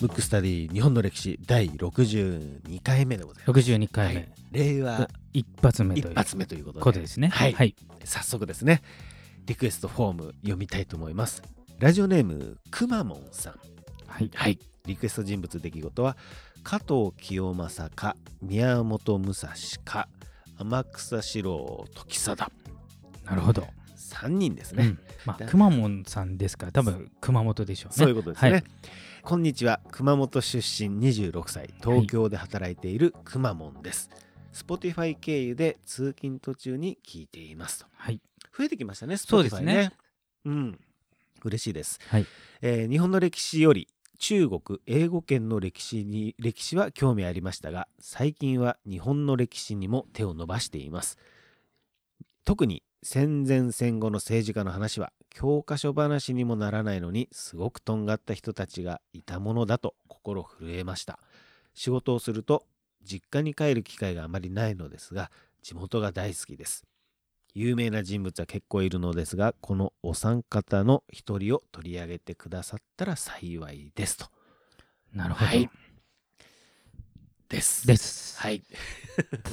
ムックスタディ日本の歴史第62回目でございます。62回目、はい令和一発目という一発目ということですね。はいはい。早速ですねリクエストフォーム読みたいと思いますラジオネームくまモンさんはい。はいリクエスト人物出来事は加藤清正か宮本武蔵か天草四郎時貞なるほど。3人ですね、うん。まあ、だくまモンさんですから、多分熊本でしょうね。そういうことですね、はいこんにちは熊本出身26歳東京で働いているくまモンです、Spotify 経由で通勤途中に聞いていますとはい。増えてきましたね、そうですね Spotify ね。うん。嬉しいです、はいえー日本の歴史より中国、英語圏の歴史に歴史は興味ありましたが、最近は日本の歴史にも手を伸ばしています。特に戦前戦後の政治家の話は教科書話にもならないのにすごくとんがった人たちがいたものだと心震えました。仕事をすると実家に帰る機会があまりないのですが地元が大好きです。有名な人物は結構いるのですがこのお三方の一人を取り上げてくださったら幸いですと。なるほど。はいです。です。はい。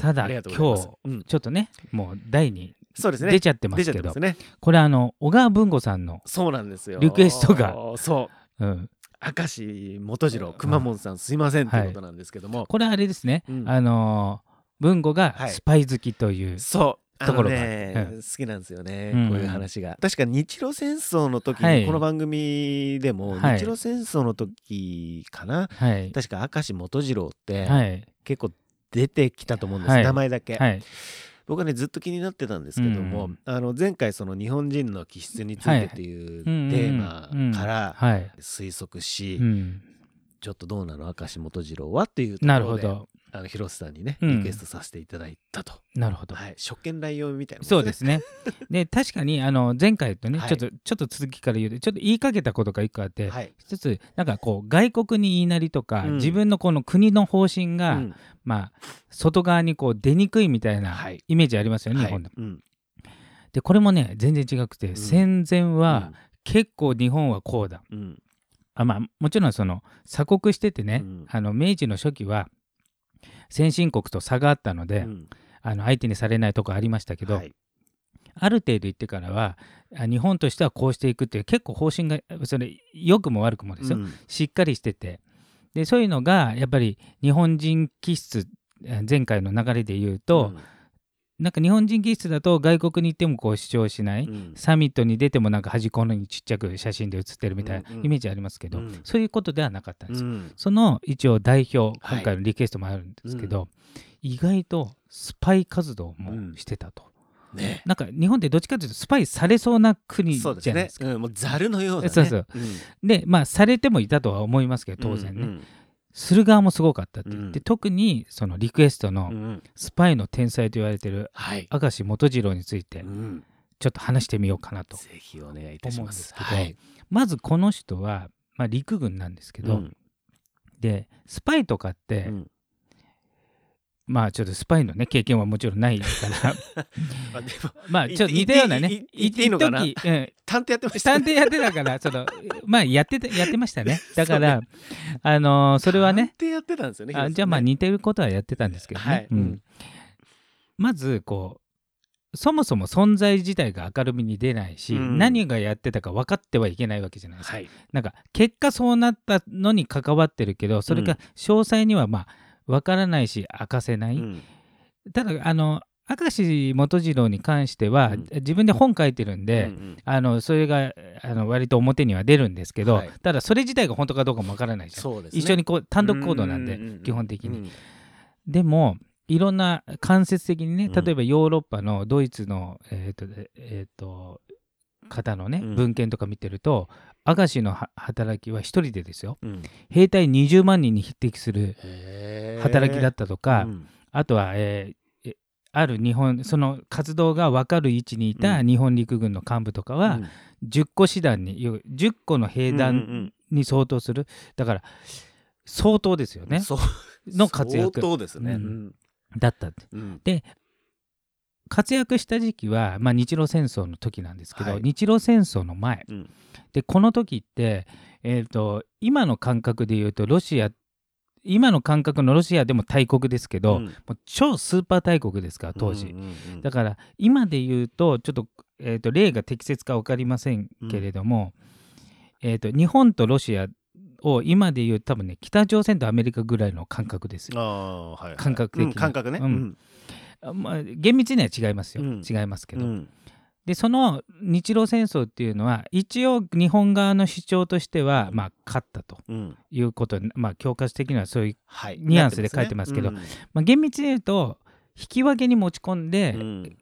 ただ、今日、うんちょっとね、もう題にそうですね。出ちゃってま出すけど、ね。これ、あの、小川文吾さんの、そうなんですよ。リクエストが。そう。うん、明石元次郎、くまモンさん、すいませんということなんですけども。これあれですね、うんあのー文吾がはいスパイ好きという、そう。あのところがね、うん好きなんですよね、うんこういう話が。確か日露戦争の時に、はいこの番組でも、はい日露戦争の時かな、はい。確か明石元次郎って、はい。結構出てきたと思うんです、はい名前だけ。はい。僕はねずっと気になってたんですけども、うんあの前回その日本人の気質についてっていうテーマからはい。推測し、うん。ちょっとどうなの？明石元次郎は？っていうとなころでるほど。あの広瀬さんにねうん。リクエストさせていただいたと、なるほど。はい、初見来用みたいなもんそうですね。で、確かに、あの、前回とね、はい。ちょっと、ちょっと続きから言うと、ちょっと言いかけたことが一個あって、はい、一つ、なんかこう、外国に言いなりとか、うん。自分のこの国の方針が、うん。まあ、外側にこう出にくいみたいなはい。イメージありますよね、はい。日本でも。うん。で、これもね、全然違くて、ん。戦前は、結構日本はこうだ。うん。あまあ、もちろんその鎖国しててね、うん。あの明治の初期は先進国と差があったので、うん。あの相手にされないとこありましたけど、はい。ある程度言ってからはあ日本としてはこうしていくっていう結構方針がそれ良くも悪くもですよ、うん。しっかりしてて。でそういうのがやっぱり日本人気質えー前回の流れで言うと、なんか日本人気質だと外国に行ってもこう主張しない、うん。サミットに出てもなんか端っこのにちっちゃく写真で写ってるみたいなうんうん。イメージありますけど、うん。そういうことではなかったんですよ。うん。その一応代表、はい今回のリクエストもあるんですけど、意外とスパイ活動もうんしてたと。ね。なんか日本ってどっちかというとスパイされそうな国じゃないですか。うん。もうざるのようなね。そうそう。うん。でまあされてもいたとは思いますけど当然ね、うんする側もすごかったって言って、うん。特にそのリクエストのうんうん。スパイの天才と言われてるはい。明石元次郎についてうん。ちょっと話してみようかなと。ぜひお願いいたします。思うんですけどはい。まずこの人は、まあ、陸軍なんですけど、うん。でスパイとかって、うん。まあちょっとスパイのね経験はもちろんないから。まあ ちょっと似たようなね探偵やってました。探偵やってたからそのまあやってたやってましたね。だから、あのーそれはね探偵やってたんですよね。あじゃあまあ似てることはやってたんですけどね、はい。うん。まずこうそもそも存在自体が明るみに出ないし、うん。何がやってたか分かってはいけないわけじゃないですか。はい。なんか結果そうなったのに関わってるけどそれが詳細にはまあ分からないし明かせない、うん。ただあの明石元次郎に関しては、うん。自分で本書いてるんで、うんあのそれがあの割と表には出るんですけど、はい。ただそれ自体が本当かどうかもわからないじゃん、ね。一緒にこう単独行動なんで、ううう基本的に、うん。でもいろんな間接的にねうん。例えばヨーロッパのドイツの、えーとえーと方のね、うん。文献とか見てると明石のは働きは一人でですよ。うん。兵隊20万人に匹敵する働きだったとか、うん。あとは、えーえある日本その活動が分かる位置にいたうん。日本陸軍の幹部とかは、うん。10個師団に要は10個の兵うん団に相当する、だから相当ですよね。の活躍。相当ですね。ううん。んだった。ってうん。で活躍した時期は、まあ、日露戦争の時なんですけど、はい。日露戦争の前。うん。でこの時って、えー、と今の感覚で言うとロシア今の感覚のロシアでも大国ですけど、うん。もう超スーパー大国ですから当時、うんうんうんだから今で言うとちょっと,、えー、と例が適切か分かりませんけれども、えー、と日本とロシアを今で言う多分ね北朝鮮とアメリカぐらいの感覚ですよ。はいはい。感覚的に。うん感覚ね。うん。あまあ、厳密には違いますよ、うん。違いますけど、うんでその日露戦争っていうのは一応日本側の主張としては、まあ、勝ったとうん。いうことまあ教科書的にはそういう、はい。ニュアンスで書いてますけどうん。まあ、厳密に言うと引き分けに持ち込んで、うん。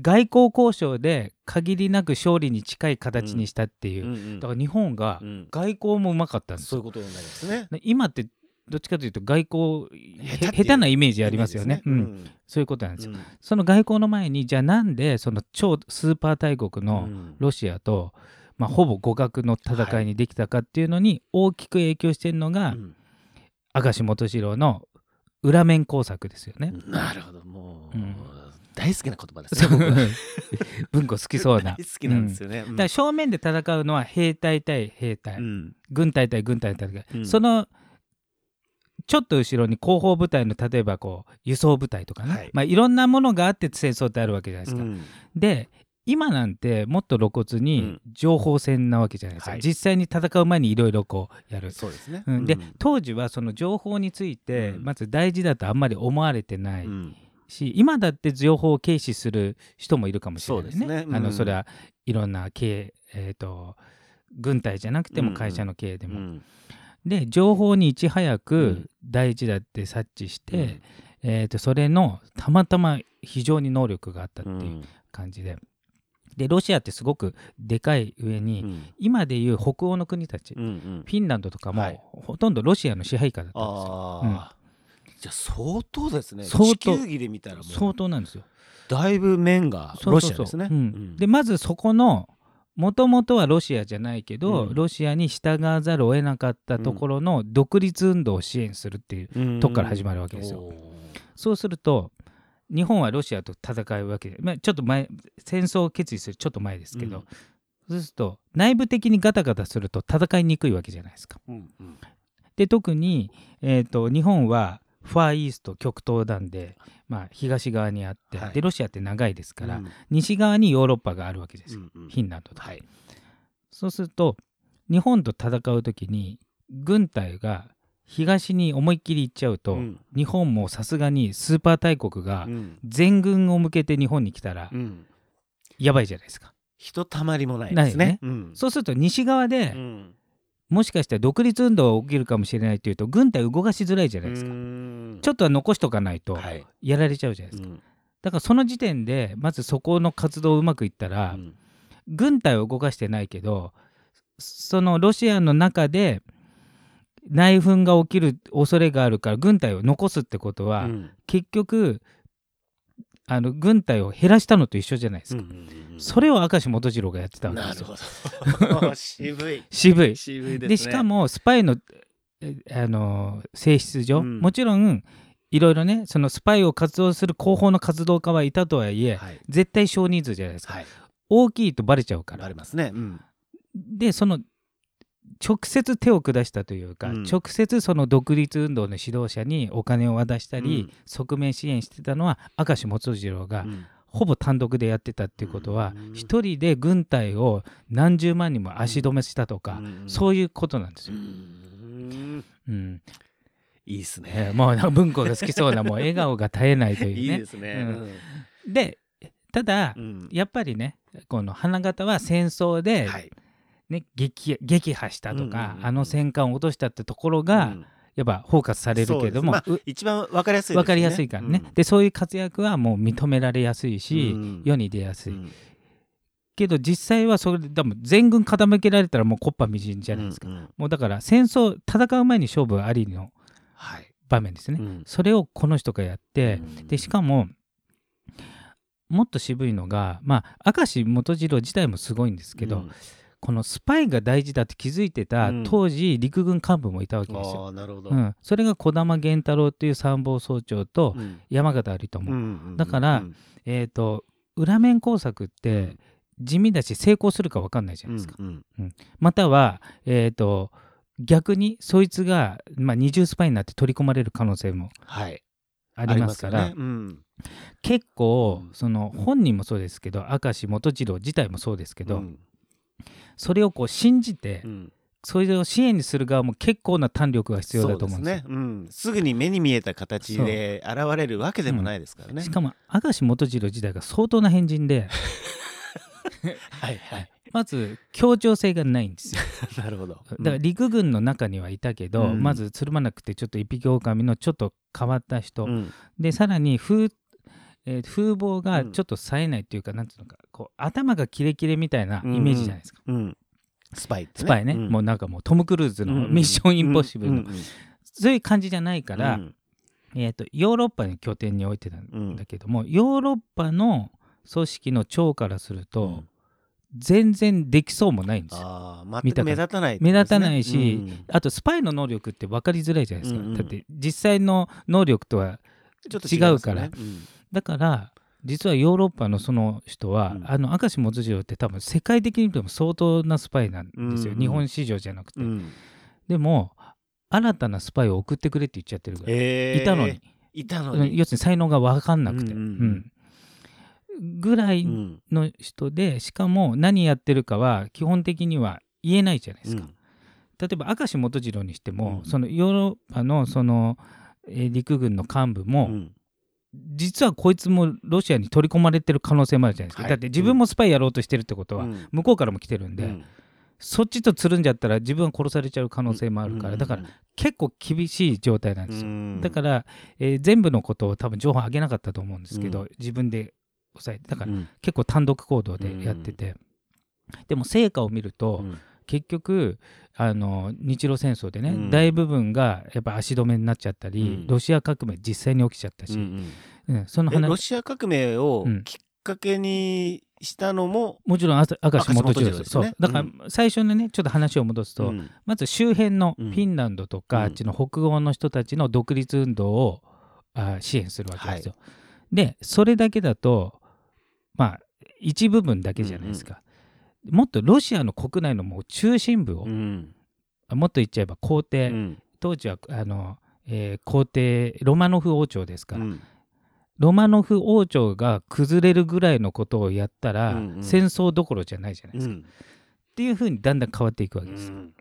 外交交渉で限りなく勝利に近い形にしたっていう、うんうん。だから日本がうん。外交もうまかったんですよ。そういうことになりますね。で今ってどっちかというと外交へ下手なイメージありますよね。ううん。ん。そういうことなんですよ、うん。その外交の前にじゃあなんでその超スーパー大国のうん。ロシアと、まあ、ほぼ互角の戦いにできたかっていうのに大きく影響してるのが、うん。明石元次郎の裏面工作ですよね。なるほど。もううん。大好きな言葉ですね。文庫好きそうな。大好きなんですよね。だから正面で戦うのは兵隊対兵隊、うん。軍隊対軍隊の戦い、うん。そのちょっと後ろに後方部隊の例えばこう輸送部隊とかね、はい。いまあ、いろんなものがあって戦争ってあるわけじゃないですか。うん。で今なんてもっと露骨にうん。情報戦なわけじゃないですか、はい。実際に戦う前にいろいろこうやる。そうですね。うん、で当時はその情報についてうん。まず大事だとあんまり思われてないうん。し、今だって情報を軽視する人もいるかもしれないね。ね。うん。あのそれはいろんな経営、えー、と軍隊じゃなくてうんうん。も会社の経営でも。うんで情報にいち早うくん。大事だって察知して、うん。えー、とそれのたまたま非常に能力があったってういうん。感じで。でロシアってすごくでかい上に、うん。今でいう北欧の国たち、うんうん。フィンランドとかも、はい。ほとんどロシアの支配下だったんですよ。じゃあ相当ですね。相当。地球儀で見たらも相う当なんですよ。だいぶ面がロシアですね。うん。うん。でまずそこのもともとはロシアじゃないけど、うん。ロシアに従わざるを得なかったところの独立運動を支援するっていう、うん。とこから始まるわけですよ。おー。そうすると日本はロシアと戦うわけで、まあ、ちょっと前戦争を決意するちょっと前ですけど、うん。そうすると内部的にガタガタすると戦いにくいわけじゃないですか。うんうん。で特に、えー、と日本はファーイースト極東なんで、まあ、東側にあって、はい。でロシアって長いですから、うん。西側にヨーロッパがあるわけですよ、うんうん。フィンランドとか、はい。そうすると日本と戦う時に軍隊が東に思いっきり行っちゃうと、うん。日本もさすがにスーパー大国がうん。全軍を向けて日本に来たらうん。やばいじゃないですか。ひとたまりもないですね。ね。うん。そうすると西側で、うんもしかしたら独立運動が起きるかもしれないというと軍隊動かしづらいじゃないですか。うん。ちょっとは残しとかないとはい。やられちゃうじゃないですか。うん。だからその時点でまずそこの活動うまくいったら、うん。軍隊を動かしてないけどそのロシアの中で内紛が起きる恐れがあるから軍隊を残すってことは、うん。結局あの軍隊を減らしたのと一緒じゃないですか、それを明石元次郎がやってたわけでなるすよほど。渋い。渋い。渋いですね。でしかもスパイのえあの性質上、うん。もちろんいろいろねそのスパイを活動する広報の活動家はいたとはいえ、はい。絶対少人数じゃないですか、はい。大きいとバレちゃうから。バレますね。うん。でその直接手を下したというか、うん。直接その独立運動の指導者にお金を渡したり、うん。側面支援してたのは明石元次郎がうん。ほぼ単独でやってたっていうことはうん。一人で軍隊を何十万人も足止めしたとか、うん。そういうことなんですうよ。ん。うん。いいですえーね文庫が好きそうなもう笑顔が絶えないというね。いいですね。うん。でただ、うん。やっぱりねこの花形は戦争で、はいね撃撃破したとか、うんうんうんうん。あの戦艦を落としたってところが、うん。やっぱフォーカスされるけれども、まあ一番わかりやすいね。分かりやすいからね、でそういう活躍はもう認められやすいし、うん。世に出やすい、うん。けど実際はそれででも全軍傾けられたらもうコッパみじんじゃないですか、うんうん。もうだから戦争戦う前に勝負ありのはい。場面ですね、うん。それをこの人がやって、うん。でしかももっと渋いのがまあ明石元次郎自体もすごいんですけど、うんこのスパイが大事だって気づいてた、うん。当時陸軍幹部もいたわけですよ。なるほど、うん、それが児玉源太郎っていう参謀総長とうん。山形有朋、うんだからうん。えっ、と裏面工作って地味だし成功するか分かんないじゃないですか。うん。または、えー、と逆にそいつが、まあ、二重スパイになって取り込まれる可能性もはい。ありますから。ありますよね。うん。結構うん。その本人もそうですけど明石元次郎自体もそうですけど、うんそれをこう信じて、うん。それを支援にする側も結構な胆力が必要だと思うんですね、うん、すぐに目に見えた形で現れるわけでもないですからね、しかも明石元次郎自体が相当な変人で。はいはい。まず協調性がないんですよ。なるほど。だから陸軍の中にはいたけど、うん。まずつるまなくてちょっと一匹狼のちょっと変わった人、うん。でさらに風,、えー風貌がちょっと冴えないっていうか、なんていうのかこう頭がキレキレみたいなイメージじゃないですか、うん。スパイってスパイね、ん。もうなんかもうトム・クルーズのうんミッション・インポッシブルの、うんうんそういう感じじゃないから、うん。えー、とヨーロッパに拠点に置いてたんだけども、ヨーロッパの組織の長からすると、うん。全然できそうもないんですよ。目立たないって目立たないし、うん。あとスパイの能力って分かりづらいじゃないですか、うん。うんだって実際の能力とはちょっと違うからいますよねだから実はヨーロッパのその人は、うん。あの明石元次郎って多分世界的に見ても相当なスパイなんですよ、うん。うん日本市場じゃなくて、うん。うんでも新たなスパイを送ってくれって言っちゃってるぐら。い、えー。いたのに、いたのうんに、要するに才能が分かんなくて、うんうんうん。ぐらいうんの人でしかも何やってるかは基本的には言えないじゃないですか、例えば明石元次郎にしても、うん。そのヨーロッパのその、えー陸軍の幹部も、うん実はこいつもロシアに取り込まれてる可能性もあるじゃないですか、はい。だって自分もスパイやろうとしてるってことは、うん。向こうからも来てるんで、うん。そっちとつるんじゃったら自分は殺されちゃう可能性もあるから、うんだから結構厳しい状態なんですよ、うん。だから、えー全部のことを多分情報上げなかったと思うんですけど、うん。自分で抑えてだからうん。結構単独行動でやってて、でも成果を見ると、うん結局あの日露戦争でね、うん。大部分がやっぱ足止めになっちゃったり、うん。ロシア革命実際に起きちゃったし、うんうん。そのえロ話シア革命をうん。きっかけにしたのも、もちろんあ明石元次郎ですね。そう。だから最初のねちょっと話を戻すと、うん。まず周辺のフうん。ィンランドとか、うん。あっちの北欧の人たちの独立運動をあ支援するわけですよ。でそれだけだとまあ一部分だけじゃないですか。もっとロシアの国内のもう中心部を、うん。もっと言っちゃえば皇帝、うん。当時はあの、えー皇帝ロマノフ王朝ですから、うん。ロマノフ王朝が崩れるぐらいのことをやったら、うんうん。戦争どころじゃないじゃないですか。うん。っていうふうにだんだん変わっていくわけです。うん。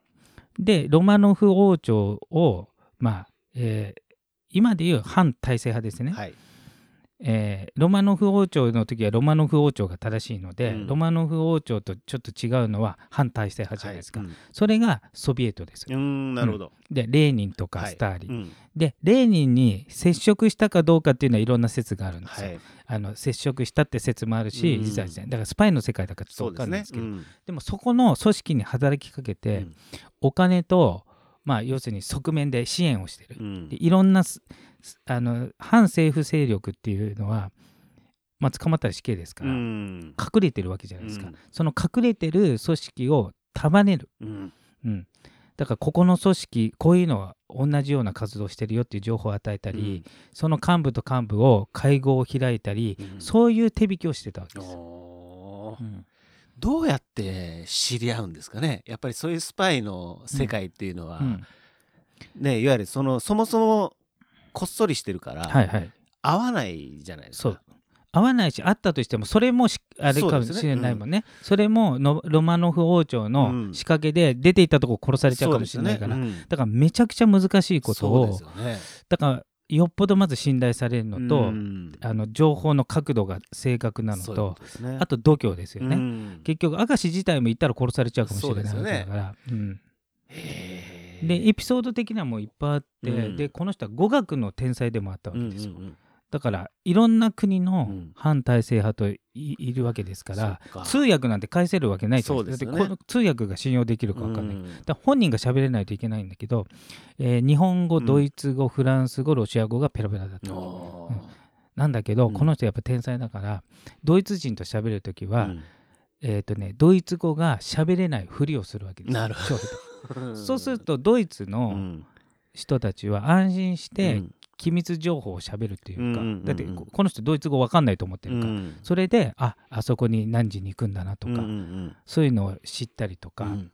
でロマノフ王朝をまあ、えー今でいう反体制派ですね、はいえーロマノフ王朝の時はロマノフ王朝が正しいので、うん。ロマノフ王朝とちょっと違うのは反体制派じゃないです。か、はい。それがソビエトです。うんうんなるほど、でレーニンとかはい。スターリン、うん。でレーニンに接触したかどうかっていうのはいろんな説があるんですよ、はい。あの接触したって説もあるし、うん。実はですね。だからスパイの世界だからちょっと分かんないですけど。うん。でもそこの組織に働きかけて、うん。お金と、まあ、要するに側面で支援をしてる、うん。でいろんなあの反政府勢力っていうのは、まあ、捕まったら死刑ですかうら、ん。隠れてるわけじゃないですか、うん。その隠れてる組織を束ねる、うん。うん、だからここの組織こういうのは同じような活動をしてるよっていう情報を与えたり、その幹部と幹部を会合を開いたり、うん。そういう手引きをしてたわけです。どうやって知り合うんですかね？やっぱりそういうスパイの世界っていうのは、うん。ねいわゆるそのそもそもこっそりしてるから、はいはい、合わないじゃないですか。合わないしあったとしてもそれもしあれかもしれないもんね。それものロマノフ王朝の仕掛けで出ていったとこ殺されちゃうかもしれないから、そうですよね。だからめちゃくちゃ難しいことをね。だからよっぽどまず信頼されるのと、うん。あの情報の角度が正確なのとね。あと度胸ですよね、うん。結局明石自体も言ったら殺されちゃうかもしれないから、うん。へーでエピソード的にはもういっぱいあって、うん。でこの人は語学の天才でもあったわうんうんけですよ、うんだからいろんな国うのん反体制派といいるわけですから、通訳なんて返せるわけないじゃないそうですよね。だってこの通訳が信用できるか分かんない、うん。だ本人が喋れないといけないんだけど、えー日本語うんドイツ語、フランス語ロシア語がペラペラだった、なんだけど、うん。この人やっぱ天才だからドイツ人と喋るときは、うん。えーとね、ドイツ語が喋れないふりをするわけですなるほどそうするとドイツうのん。人たちは安心してうん。機密情報を喋るっていうか、うんうんうんうん。だってここの人ドイツ語わかんないと思ってるから、うんそれでああそこに何時に行くんだなとか、うんうん。そういうのを知ったりとか、うん。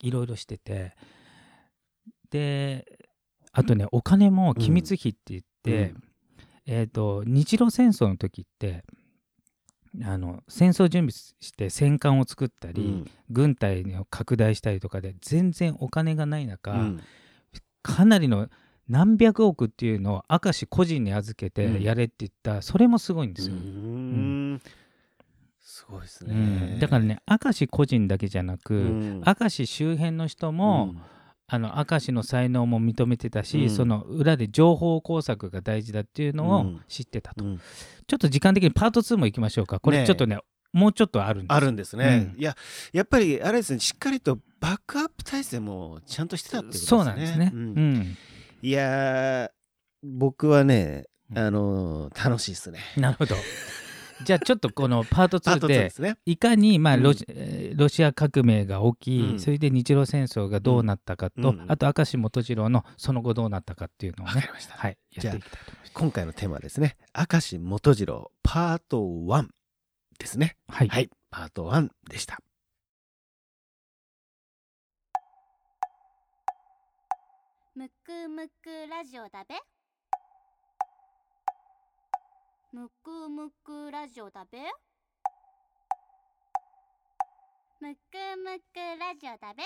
いろいろしててであとねお金も機密費って言って、うん。えー、と日露戦争の時ってあの戦争準備して戦艦を作ったり、うん。軍隊を拡大したりとかで全然お金がない中、うん。かなりの何百億っていうのを明石個人に預けてやれって言った、それもすごいんですよ。うん。すごいですうねん。だからね明石個人だけじゃなく、うん。明石周辺の人も、あの明石の才能も認めてたし、うん。その裏で情報工作が大事だっていうのをうん。知ってたと、うん。ちょっと時間的にパート2も行きましょうか。これちょっとねもうちょっとあるんです。あるんですね、うん。いややっぱりあれですねしっかりとバックアップ体制もちゃんとしてたってことですね。そうなんですね、ううん。んいやー僕はねうん。あのー楽しいですね。なるほどじゃあちょっとこのパート2パート2でですね。いかに、まあうん。ロシえーロシア革命が起き、うん。それで日露戦争がどうなったかと、うん。あと明石元次郎のその後どうなったかっていうのをねわかりました。はいじゃあやっていきたいと思います。今回のテーマはですね明石元次郎パート1ですね。はい、はいパート1でした。むくむくラジオだべむくむくラジオだべ？むくむくラジオだべ？